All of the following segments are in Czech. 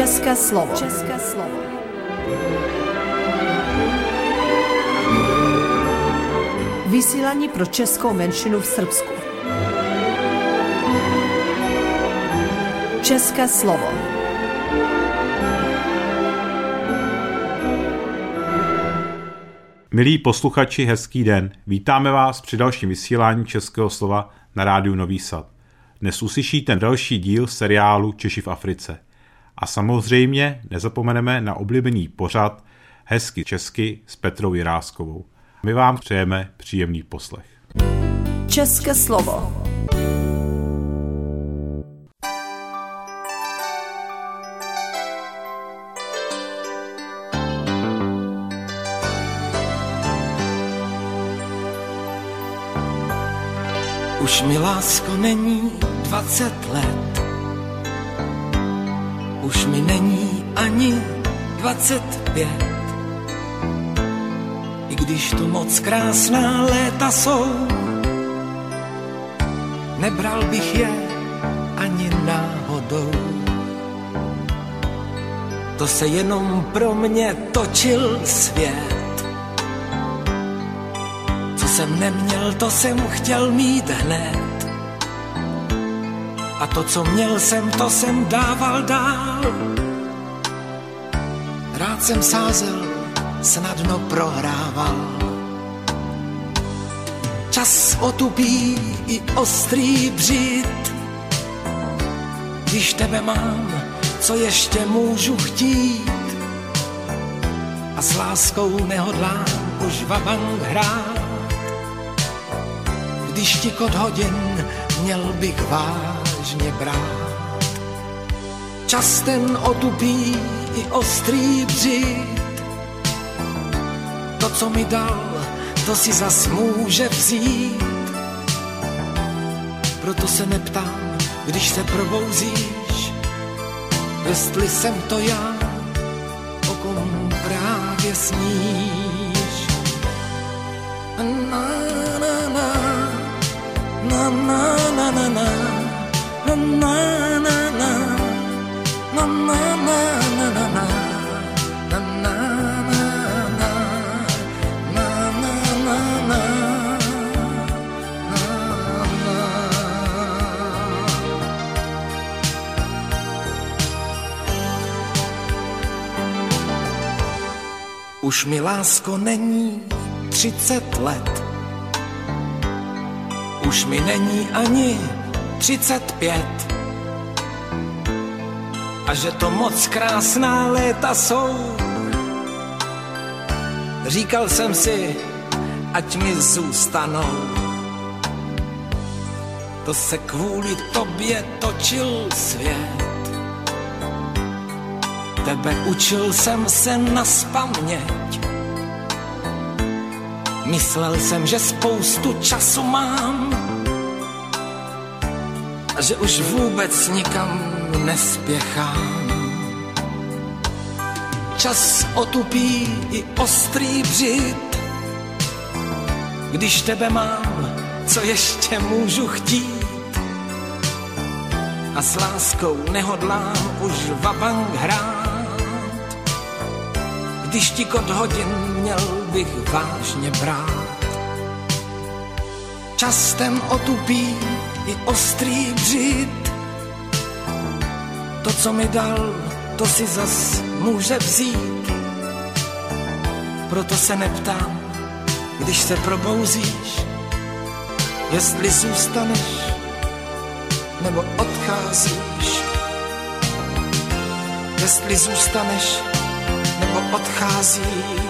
České slovo. České slovo. Vysílání pro českou menšinu v Srbsku. České slovo. Milí posluchači, hezký den. Vítáme vás při dalším vysílání Českého slova na rádiu Nový Sad. Dnes uslyšíte další díl seriálu Češi v Africe. A samozřejmě nezapomeneme na oblíbený pořad Hezky česky s Petrou Jiráskovou. My vám přejeme příjemný poslech. České slovo. Už mi lásko není dvacet let, už mi není ani dvacet pět. I když tu moc krásná léta jsou, nebral bych je ani náhodou. To se jenom pro mě točil svět jsem neměl, to jsem chtěl mít hned. To, co měl jsem, to jsem dával dál. Rád jsem sázel, snadno prohrával. Čas otupí i ostrý břit. Když tebe mám, co ještě můžu chtít? A s láskou nehodlám už vabank hrát když tikot hodin měl bych vážně brát. Čas ten otupí i ostrý břit, to, co mi dal, to si zas může vzít. Proto se neptám, když se probouzíš, jestli jsem to já, o kom právě sníš. Na, na, na na na na na Už mi lásko není třicet let, už mi není ani třicet pět. A že to moc krásná léta jsou. Říkal jsem si, ať mi zůstanou. To se kvůli tobě točil svět. Tebe učil jsem se na spaměť Myslel jsem, že spoustu času mám že už vůbec nikam nespěchám. Čas otupí i ostrý břit, když tebe mám, co ještě můžu chtít. A s láskou nehodlám už vabank hrát, když ti kod hodin měl bych vážně brát. Častem otupí i ostrý břit. To, co mi dal, to si zas může vzít. Proto se neptám, když se probouzíš, jestli zůstaneš nebo odcházíš. Jestli zůstaneš nebo odcházíš.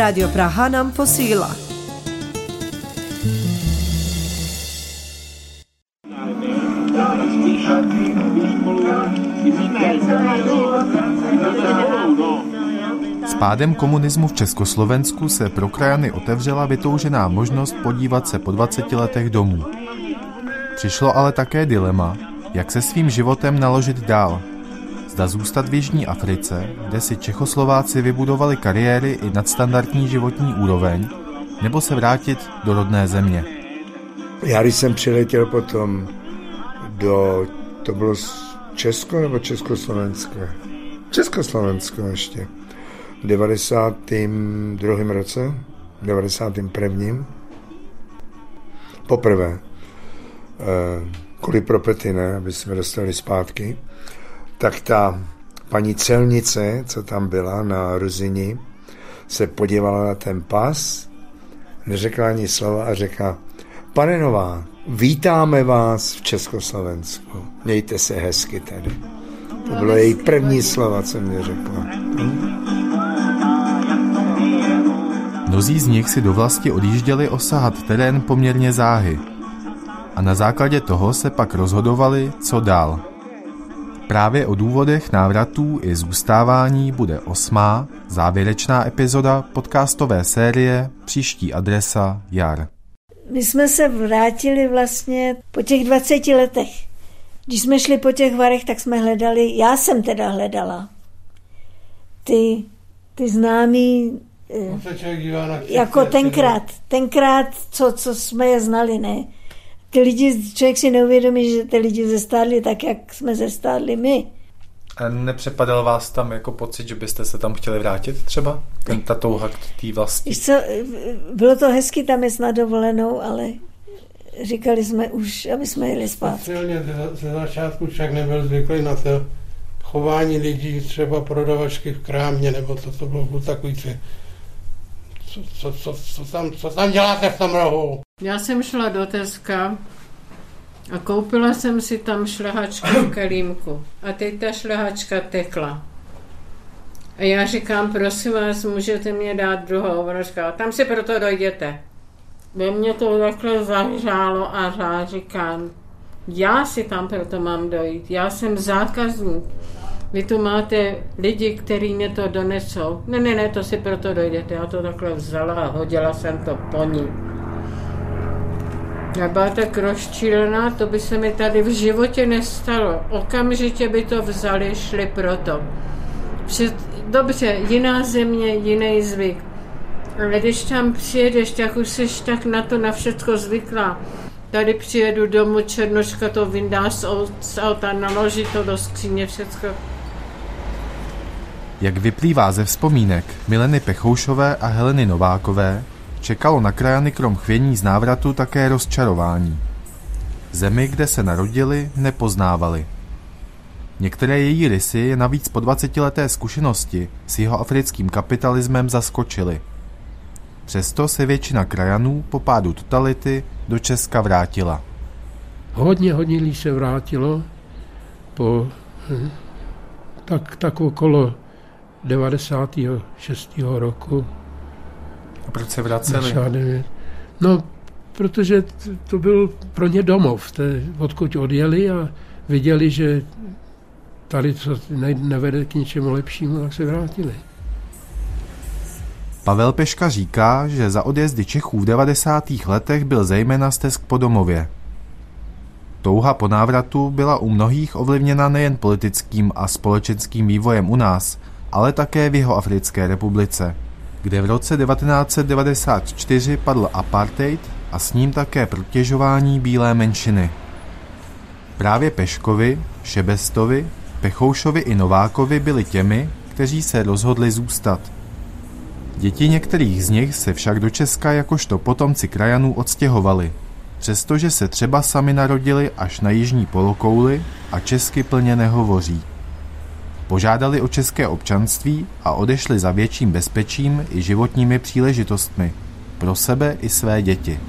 Radio Praha nám posílá. S pádem komunismu v Československu se pro krajany otevřela vytoužená možnost podívat se po 20 letech domů. Přišlo ale také dilema, jak se svým životem naložit dál, zda zůstat v Jižní Africe, kde si Čechoslováci vybudovali kariéry i nadstandardní životní úroveň, nebo se vrátit do rodné země. Já když jsem přiletěl potom do, to bylo Česko nebo Československo? Československo ještě. V 92. roce, 91. Poprvé. Eh, kvůli propety, ne, aby jsme dostali zpátky. Tak ta paní celnice, co tam byla na Ruzini, se podívala na ten pas, neřekla ani slova a řekla, pane Nová, vítáme vás v Československu. Mějte se hezky tady. To bylo její první slova, co mě řekla. Mnozí z nich si do vlasti odjížděli osahat terén poměrně záhy. A na základě toho se pak rozhodovali, co dál. Právě o důvodech návratů i zůstávání bude osmá, závěrečná epizoda podcastové série Příští adresa Jar. My jsme se vrátili vlastně po těch 20 letech. Když jsme šli po těch varech, tak jsme hledali, já jsem teda hledala, ty, ty známý, eh, jako tenkrát, tenkrát, co, co jsme je znali, ne? Ty lidi, člověk si neuvědomí, že ty lidi zestárli tak, jak jsme zestárli my. A nepřepadal vás tam jako pocit, že byste se tam chtěli vrátit třeba? Ten, ta touha k té vlasti? co, bylo to hezky tam je na dovolenou, ale říkali jsme už, aby jsme jeli spát. Speciálně ze začátku však nebyl zvyklý na to chování lidí, třeba prodavačky v krámě, nebo to, to bylo takový, co, co, co, co, tam, co tam děláte v tom rohu? Já jsem šla do Teska a koupila jsem si tam šlehačku v kelímku. A teď ta šlehačka tekla. A já říkám, prosím vás, můžete mě dát druhou? Ona říká, tam si proto dojděte. Ve mě to takhle zahřálo a řá, říkám, já si tam proto mám dojít, já jsem zákazník. Vy tu máte lidi, kteří mě to donesou. Ne, ne, ne, to si proto dojdete. Já to takhle vzala a hodila jsem to po ní. Já byla tak rozčílená, to by se mi tady v životě nestalo. Okamžitě by to vzali, šli proto. Před, dobře, jiná země, jiný zvyk. Ale když tam přijedeš, tak už jsi tak na to na všechno zvyklá. Tady přijedu domů, Černoška to vyndá z auta, naloží to do skříně, všechno. Jak vyplývá ze vzpomínek Mileny Pechoušové a Heleny Novákové, čekalo na krajany krom chvění z návratu také rozčarování. Zemi, kde se narodili, nepoznávali. Některé její rysy je navíc po 20-leté zkušenosti s jeho africkým kapitalismem zaskočily. Přesto se většina krajanů po pádu totality do Česka vrátila. Hodně, hodně lidí se vrátilo po hm, tak, tak okolo 96. roku. A proč se vraceli? No, protože to byl pro ně domov, te, odkud odjeli a viděli, že tady to nevede k ničemu lepšímu, tak se vrátili. Pavel Peška říká, že za odjezdy Čechů v 90. letech byl zejména stesk po domově. Touha po návratu byla u mnohých ovlivněna nejen politickým a společenským vývojem u nás, ale také v jeho Africké republice, kde v roce 1994 padl apartheid a s ním také protěžování bílé menšiny. Právě Peškovi, Šebestovi, Pechoušovi i Novákovi byli těmi, kteří se rozhodli zůstat. Děti některých z nich se však do Česka jakožto potomci krajanů odstěhovali, přestože se třeba sami narodili až na jižní polokouli a česky plně nehovoří. Požádali o české občanství a odešli za větším bezpečím i životními příležitostmi pro sebe i své děti.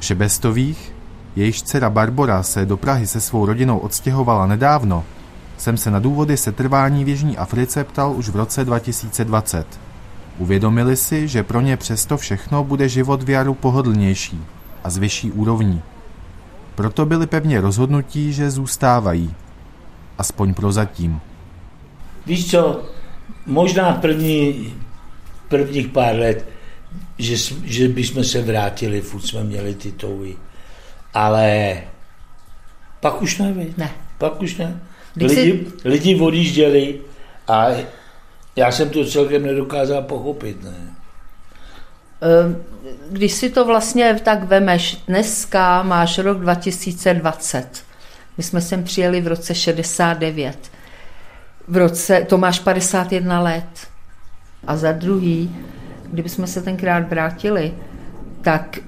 Šebestových, jejíž dcera Barbora se do Prahy se svou rodinou odstěhovala nedávno, jsem se na důvody setrvání v Jižní Africe ptal už v roce 2020. Uvědomili si, že pro ně přesto všechno bude život v Jaru pohodlnější a z vyšší úrovní. Proto byli pevně rozhodnutí, že zůstávají aspoň prozatím. Víš co, možná první, prvních pár let, že, že bychom se vrátili, furt jsme měli ty touhy. Ale pak už ne, Ne. Pak už ne. Lidi, si... lidi odjížděli a já jsem to celkem nedokázal pochopit. Ne? Ehm, když si to vlastně tak vemeš, dneska máš rok 2020. My jsme sem přijeli v roce 69. V roce, to máš 51 let. A za druhý, kdybychom se tenkrát vrátili, tak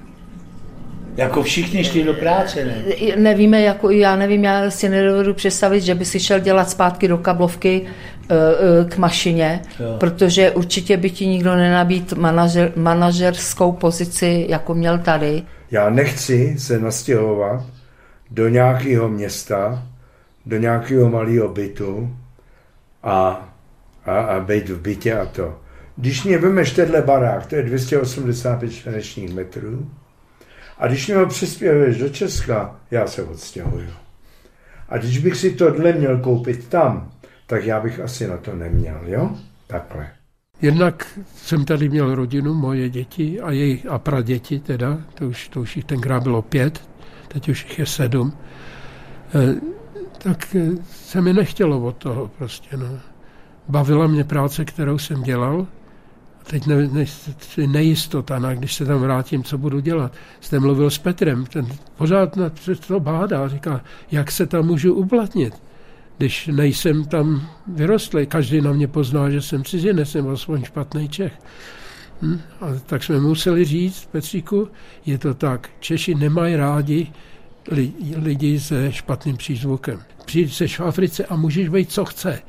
jako všichni šli do práce, ne? Nevíme, jako já nevím, já si nedovedu představit, že by si šel dělat zpátky do kablovky eh, eh, k mašině, jo. protože určitě by ti nikdo nenabít manažer, manažerskou pozici, jako měl tady. Já nechci se nastěhovat do nějakého města, do nějakého malého bytu a, a, a být v bytě a to. Když mě vemeš tenhle barák, to je 285 čtverečních metrů, a když mě ho přispěvuješ do Česka, já se odstěhuju. A když bych si tohle měl koupit tam, tak já bych asi na to neměl, jo? Takhle. Jednak jsem tady měl rodinu, moje děti a jejich a praděti teda, to už, to už jich tenkrát bylo pět, teď už jich je sedm, e, tak eh, se mi nechtělo od toho prostě, no. Bavila mě práce, kterou jsem dělal, teď ne, ne, nejistota, na, když se tam vrátím, co budu dělat. Jste mluvil s Petrem, ten pořád na to bádá, říká, jak se tam můžu uplatnit, když nejsem tam vyrostlý. Každý na mě pozná, že jsem cizinec, jsem aspoň špatný Čech. Hm? A tak jsme museli říct, Petříku, je to tak, Češi nemají rádi lidi se špatným přízvukem. Přijdeš v Africe a můžeš být, co chce.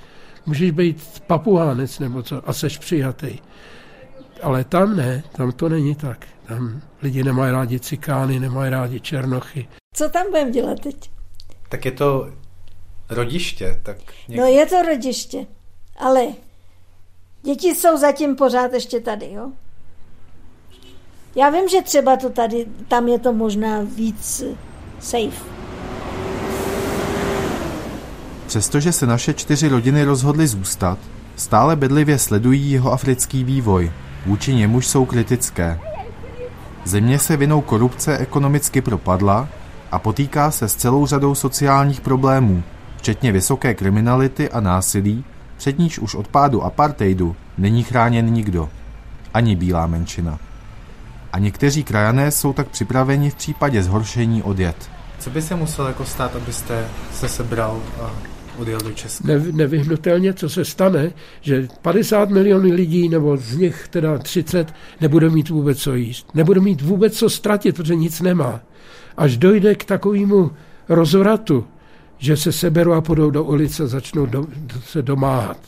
Můžeš být papuhánec nebo co a seš přijatý. Ale tam ne, tam to není tak. Tam lidi nemají rádi cikány, nemají rádi černochy. Co tam budeme dělat teď? Tak je to rodiště. Tak něk... No je to rodiště, ale děti jsou zatím pořád ještě tady, jo? Já vím, že třeba to tady, tam je to možná víc safe. Přestože se naše čtyři rodiny rozhodly zůstat, stále bedlivě sledují jeho africký vývoj – vůči němuž jsou kritické. Země se vinou korupce ekonomicky propadla a potýká se s celou řadou sociálních problémů, včetně vysoké kriminality a násilí, před níž už od pádu apartheidu není chráněn nikdo, ani bílá menšina. A někteří krajané jsou tak připraveni v případě zhoršení odjet. Co by se muselo jako stát, abyste se sebral a odjel do Česka. Ne, nevyhnutelně, co se stane, že 50 milionů lidí, nebo z nich teda 30, nebude mít vůbec co jíst. Nebude mít vůbec co ztratit, protože nic nemá. Až dojde k takovému rozvratu, že se seberou a půjdou do ulice a začnou do, se domáhat.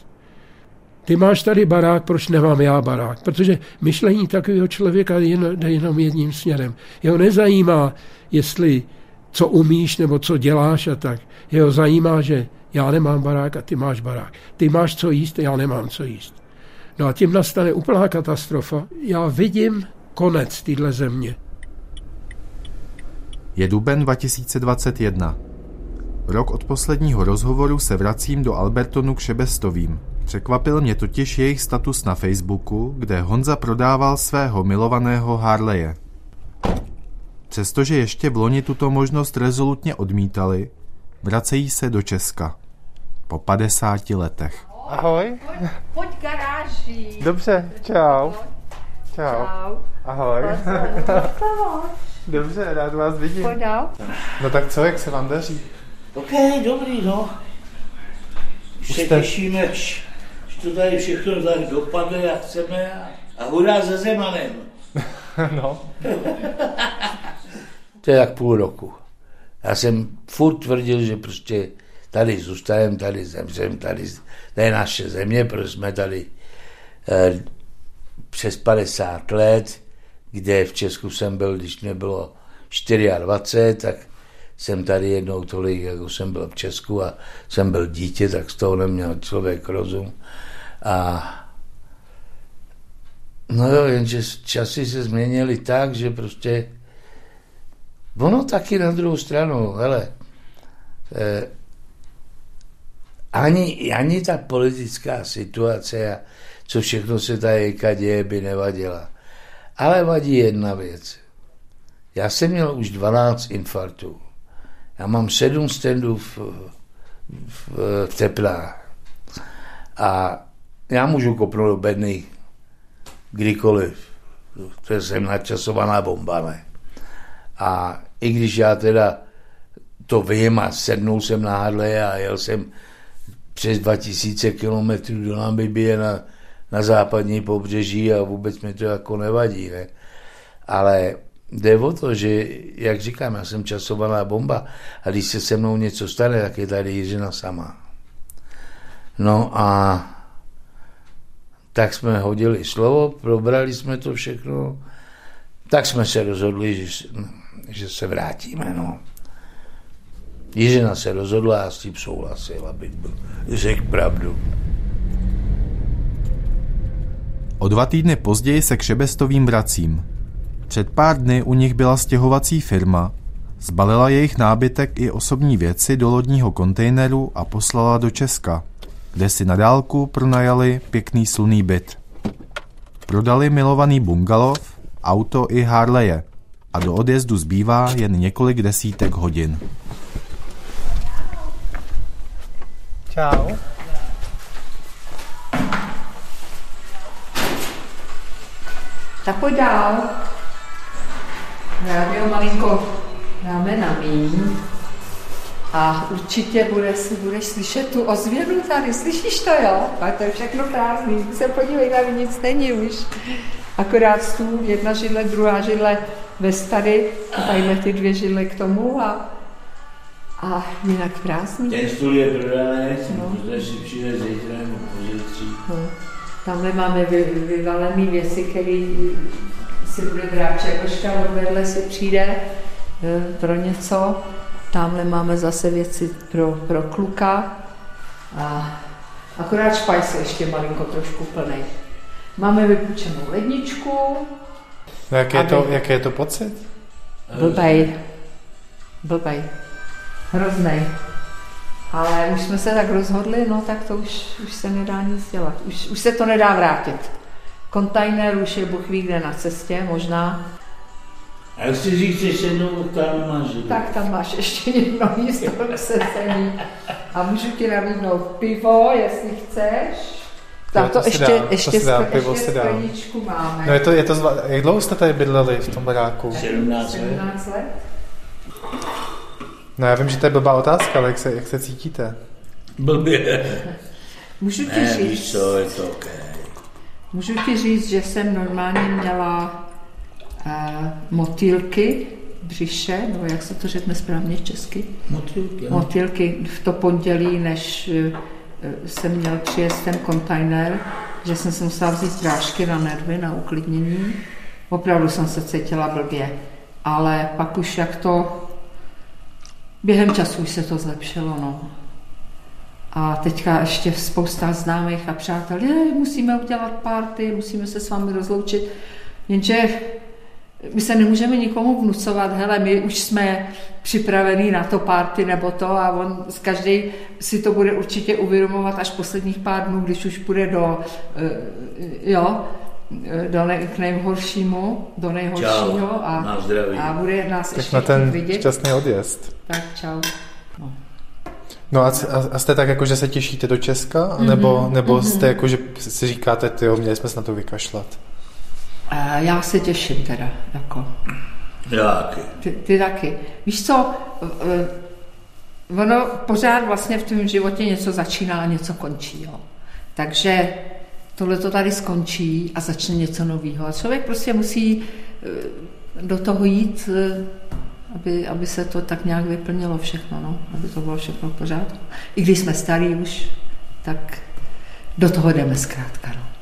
Ty máš tady barák, proč nemám já barák? Protože myšlení takového člověka jde jenom jedním směrem. Jeho nezajímá, jestli co umíš nebo co děláš a tak. Jeho zajímá, že já nemám barák a ty máš barák. Ty máš co jíst a já nemám co jíst. No a tím nastane úplná katastrofa. Já vidím konec téhle země. Je duben 2021. Rok od posledního rozhovoru se vracím do Albertonu k Šebestovým. Překvapil mě totiž jejich status na Facebooku, kde Honza prodával svého milovaného Harleje. Přestože ještě v loni tuto možnost rezolutně odmítali, vracejí se do Česka. Po 50 letech. Ahoj. Pojď, pojď garáží. Dobře, čau. Čau. Čau. Ahoj. Dobře, rád vás vidím. Pojď. No tak co, jak se vám daří? Ok, dobrý, no. Už se jste... těšíme, až to tady všechno tak dopadne, jak chceme a, a hurá za Zemanem. no. to je jak půl roku. Já jsem furt tvrdil, že prostě tady zůstaneme, tady zemřem, tady, to je naše země, protože jsme tady eh, přes 50 let, kde v Česku jsem byl, když mě bylo 24, tak jsem tady jednou tolik, jako jsem byl v Česku a jsem byl dítě, tak z toho neměl člověk rozum. A no jo, jenže časy se změnily tak, že prostě ono taky na druhou stranu, hele, eh, ani, ani ta politická situace a co všechno se tady děje, by nevadila. Ale vadí jedna věc. Já jsem měl už 12 infarktů. Já mám sedm standů v, v, v teplách. A já můžu kopnout do bedny kdykoliv. to je jsem načasovaná bomba, ne. A i když já teda to vím a sednul jsem na Harley a jel jsem přes 2000 kilometrů do Namibie na, na západní pobřeží a vůbec mi to jako nevadí, ne. Ale jde o to, že, jak říkám, já jsem časovaná bomba a když se se mnou něco stane, tak je tady Jiřina sama. No a tak jsme hodili slovo, probrali jsme to všechno, tak jsme se rozhodli, že, že se vrátíme. No. Jiřina se rozhodla a s tím souhlasila, byl, řekl pravdu. O dva týdny později se k Šebestovým vracím. Před pár dny u nich byla stěhovací firma, zbalila jejich nábytek i osobní věci do lodního kontejneru a poslala do Česka, kde si na dálku pronajali pěkný slunný byt. Prodali milovaný bungalov, auto i Harleje a do odjezdu zbývá jen několik desítek hodin. Čau. Tak pojď dál. Rádio malinko dáme na míň. A určitě bude, budeš slyšet tu ozvěnu tady, slyšíš to, jo? A to je všechno krásný, se podívej, tady nic není už. Akorát stůl, jedna židle, druhá židle ve stady, a tadyhle ty dvě židle k tomu a, a jinak krásný. Ten stůl je prodaný, No. protože si přijde zítra nebo pozítří. No. Tamhle máme vy, vyvalené věci, které si bude brát Čekoška, odvedle si přijde eh, pro něco. Tamhle máme zase věci pro, pro kluka. A akorát špajs je ještě malinko trošku plný. Máme vypůjčenou ledničku, No, jak, je to, Aby- jaký je to pocit? blbej, blbej, hroznej. Ale už jsme se tak rozhodli, no tak to už, už se nedá nic dělat. Už, už se to nedá vrátit. Kontajner už je Bůh ví kde na cestě, možná. A jak si říct, že se mnou tam máš? Tak tam máš ještě jedno místo na sezení. A můžu ti nabídnout pivo, jestli chceš. Tak to, to ještě, ještě, pivo ještě se dá. skleničku máme. No je to, je to zva... Jak dlouho jste tady bydleli v tom baráku? 17 let. 17 let. No já vím, že to je blbá otázka, ale jak se, jak se cítíte? Blbě. Můžu ti Ne, říct, víš co, je to OK. Můžu ti říct, že jsem normálně měla uh, motýlky v břiše, nebo jak se to řekne správně česky? Motýlky, no. Motýlky v to pondělí, než uh, jsem měl přijet ten kontajner, že jsem se musela vzít prášky na nervy, na uklidnění. Opravdu jsem se cítila blbě. Ale pak už jak to... Během času už se to zlepšilo, no. A teďka ještě spousta známých a přátel, je, musíme udělat party, musíme se s vámi rozloučit. Jenže my se nemůžeme nikomu vnucovat, hele, my už jsme připravení na to party nebo to a on z každý si to bude určitě uvědomovat až posledních pár dnů, když už půjde do, eh, jo, eh, do ne, k nejhoršímu, do nejhoršího Čau, a, a bude nás Tak ještě na ten vidět. šťastný odjezd. Tak čau. No a, a, jste tak jako, že se těšíte do Česka? Mhm, Nebo, nebo mhm. jste jako, že si říkáte, ty měli jsme se na to vykašlat? A já se těším teda, jako. Já taky. Ty, ty taky. Víš co, eh, ono pořád vlastně v tom životě něco začíná a něco končí. Jo. Takže tohle to tady skončí a začne něco nového. A člověk prostě musí eh, do toho jít, eh, aby, aby se to tak nějak vyplnilo všechno, no? aby to bylo všechno v pořádku. I když jsme starí už, tak do toho jdeme zkrátka. No.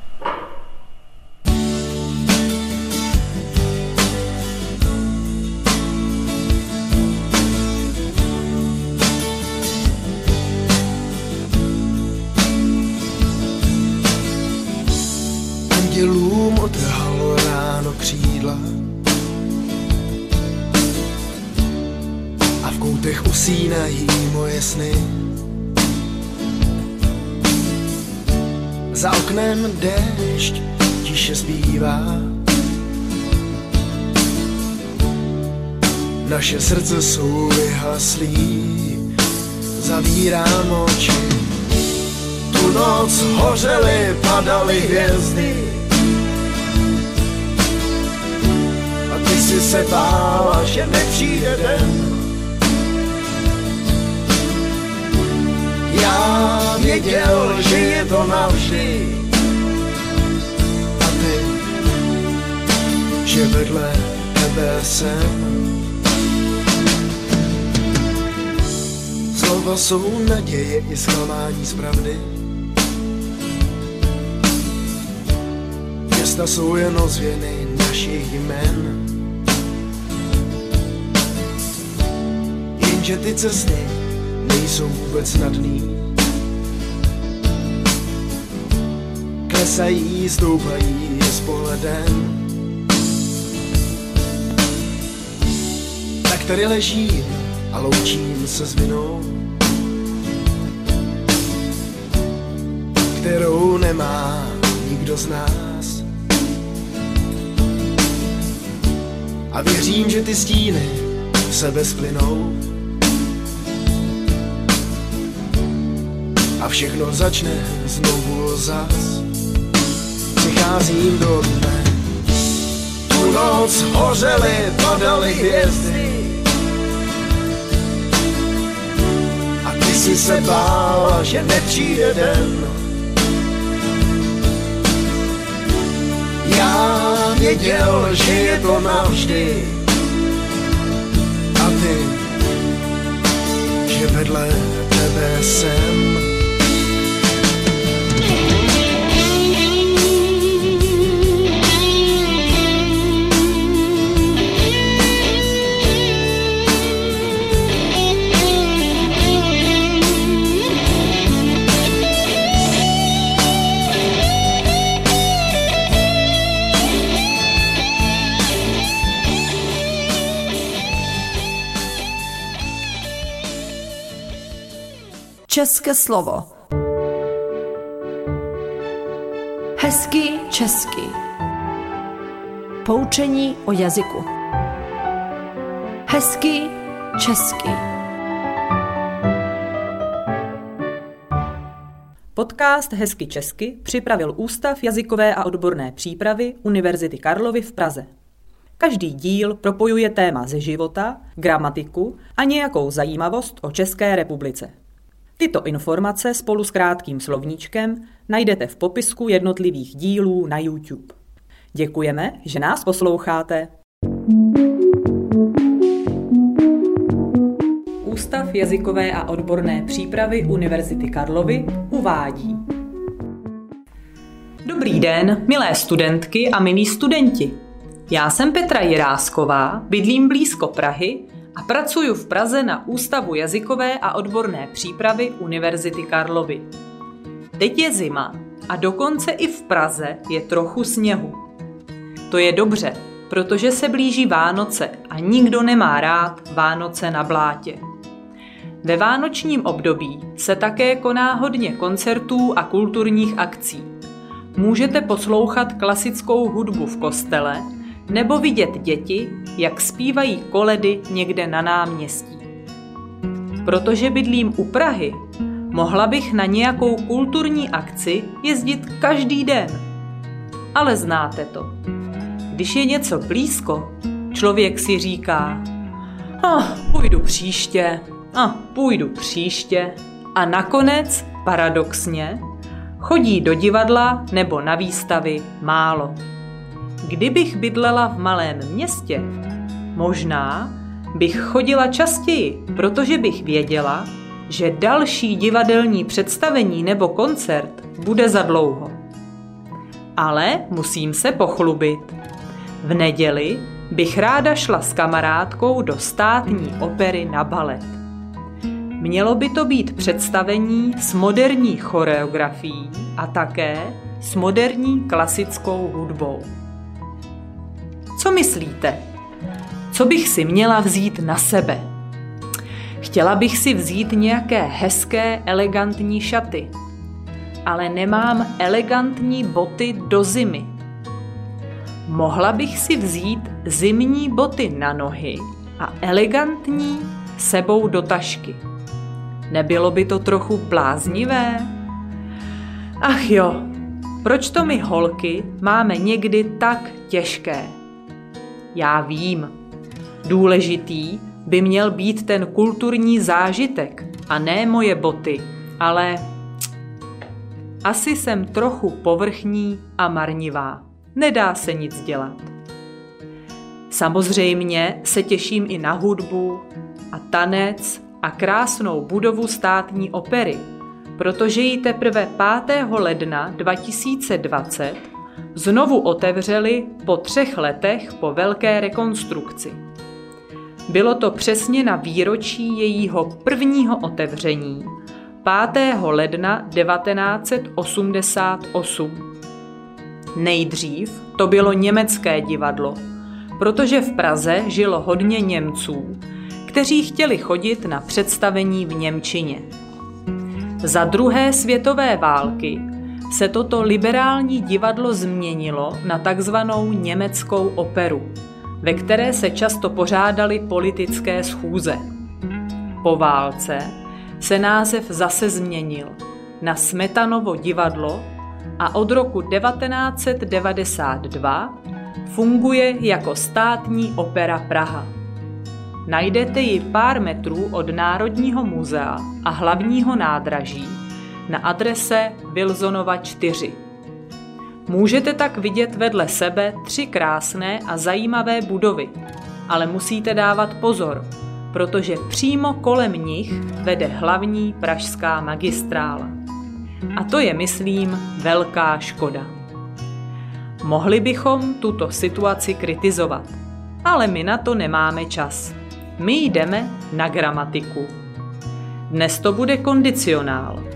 A koutech usínají moje sny. Za oknem déšť tiše zpívá. Naše srdce jsou vyhaslí, zavírám oči. Tu noc hořely, padaly hvězdy. jsi se bála, že nepřijde den. Já věděl, že je to navždy. A ty, že vedle tebe jsem. Slova jsou naděje i zklamání z pravdy. Města jsou jen ozvěny našich jmen. Jenže ty cesty nejsou vůbec snadný. Klesají, stoupají s pohledem. Tak tady ležím a loučím se s vinou, kterou nemá nikdo z nás. A věřím, že ty stíny sebe splynou. A všechno začne znovu zas. Přicházím do dne, tu noc hořely, padaly hvězdy. A ty si se bála, že nepřijde den. Já věděl, že je to navždy. A ty, že vedle tebe jsem. České slovo. Hezký český. Poučení o jazyku. Hezký český. Podcast Hezky česky připravil Ústav jazykové a odborné přípravy Univerzity Karlovy v Praze. Každý díl propojuje téma ze života, gramatiku a nějakou zajímavost o České republice. Tyto informace spolu s krátkým slovníčkem najdete v popisku jednotlivých dílů na YouTube. Děkujeme, že nás posloucháte. Ústav jazykové a odborné přípravy Univerzity Karlovy uvádí. Dobrý den, milé studentky a milí studenti. Já jsem Petra Jirásková, bydlím blízko Prahy a pracuji v Praze na Ústavu jazykové a odborné přípravy Univerzity Karlovy. Teď je zima a dokonce i v Praze je trochu sněhu. To je dobře, protože se blíží Vánoce a nikdo nemá rád Vánoce na blátě. Ve vánočním období se také koná hodně koncertů a kulturních akcí. Můžete poslouchat klasickou hudbu v kostele nebo vidět děti, jak zpívají koledy někde na náměstí. Protože bydlím u Prahy, mohla bych na nějakou kulturní akci jezdit každý den. Ale znáte to. Když je něco blízko, člověk si říká, a ah, půjdu příště, a ah, půjdu příště. A nakonec, paradoxně, chodí do divadla nebo na výstavy málo. Kdybych bydlela v malém městě, možná bych chodila častěji, protože bych věděla, že další divadelní představení nebo koncert bude za dlouho. Ale musím se pochlubit. V neděli bych ráda šla s kamarádkou do státní opery na balet. Mělo by to být představení s moderní choreografií a také s moderní klasickou hudbou. Co myslíte? Co bych si měla vzít na sebe? Chtěla bych si vzít nějaké hezké, elegantní šaty, ale nemám elegantní boty do zimy. Mohla bych si vzít zimní boty na nohy a elegantní sebou do tašky. Nebylo by to trochu bláznivé? Ach jo, proč to my holky máme někdy tak těžké? Já vím. Důležitý by měl být ten kulturní zážitek a ne moje boty, ale asi jsem trochu povrchní a marnivá. Nedá se nic dělat. Samozřejmě se těším i na hudbu a tanec a krásnou budovu státní opery, protože ji teprve 5. ledna 2020 znovu otevřeli po třech letech po velké rekonstrukci. Bylo to přesně na výročí jejího prvního otevření 5. ledna 1988. Nejdřív to bylo německé divadlo, protože v Praze žilo hodně Němců, kteří chtěli chodit na představení v Němčině. Za druhé světové války se toto liberální divadlo změnilo na takzvanou německou operu, ve které se často pořádaly politické schůze. Po válce se název zase změnil na Smetanovo divadlo a od roku 1992 funguje jako státní opera Praha. Najdete ji pár metrů od Národního muzea a hlavního nádraží na adrese Wilsonova 4. Můžete tak vidět vedle sebe tři krásné a zajímavé budovy, ale musíte dávat pozor, protože přímo kolem nich vede hlavní pražská magistrála. A to je, myslím, velká škoda. Mohli bychom tuto situaci kritizovat, ale my na to nemáme čas. My jdeme na gramatiku. Dnes to bude kondicionál.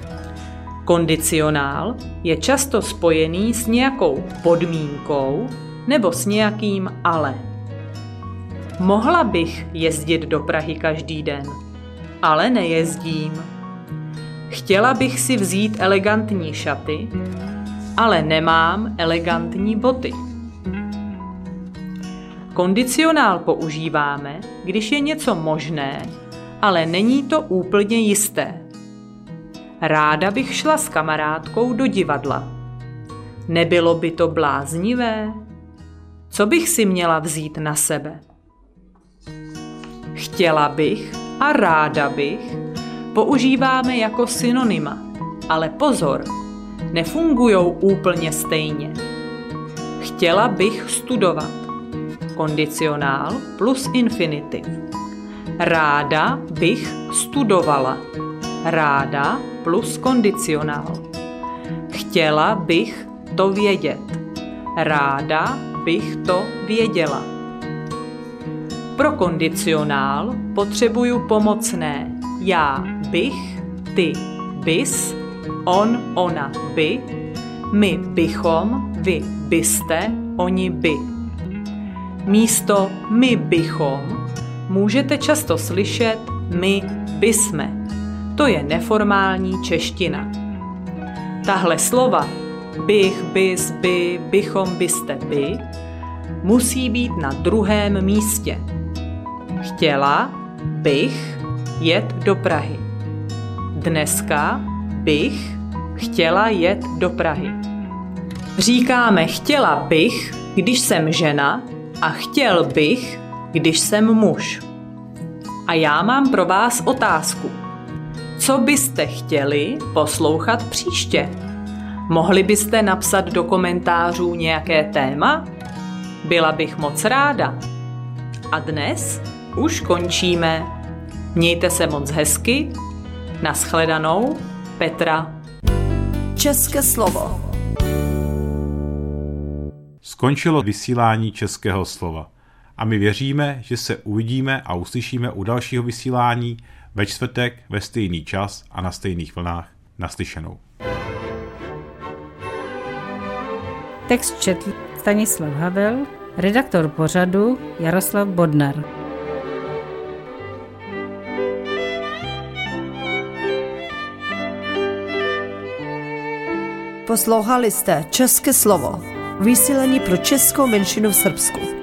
Kondicionál je často spojený s nějakou podmínkou nebo s nějakým ale. Mohla bych jezdit do Prahy každý den, ale nejezdím. Chtěla bych si vzít elegantní šaty, ale nemám elegantní boty. Kondicionál používáme, když je něco možné, ale není to úplně jisté. Ráda bych šla s kamarádkou do divadla. Nebylo by to bláznivé? Co bych si měla vzít na sebe? Chtěla bych a ráda bych používáme jako synonyma, ale pozor, nefungují úplně stejně. Chtěla bych studovat. Kondicionál plus infinitiv. Ráda bych studovala. Ráda plus kondicionál. Chtěla bych to vědět. Ráda bych to věděla. Pro kondicionál potřebuju pomocné já bych, ty bys, on, ona by, my bychom, vy byste, oni by. Místo my bychom můžete často slyšet my bysme. To je neformální čeština. Tahle slova bych, bys, by, bychom, byste, by musí být na druhém místě. Chtěla bych jet do Prahy. Dneska bych chtěla jet do Prahy. Říkáme chtěla bych, když jsem žena a chtěl bych, když jsem muž. A já mám pro vás otázku. Co byste chtěli poslouchat příště? Mohli byste napsat do komentářů nějaké téma? Byla bych moc ráda. A dnes už končíme. Mějte se moc hezky. Naschledanou, Petra. České slovo. Skončilo vysílání českého slova. A my věříme, že se uvidíme a uslyšíme u dalšího vysílání ve čtvrtek ve stejný čas a na stejných vlnách naslyšenou. Text četl Stanislav Havel, redaktor pořadu Jaroslav Bodnar. Poslouchali jste České slovo. Vysílení pro českou menšinu v Srbsku.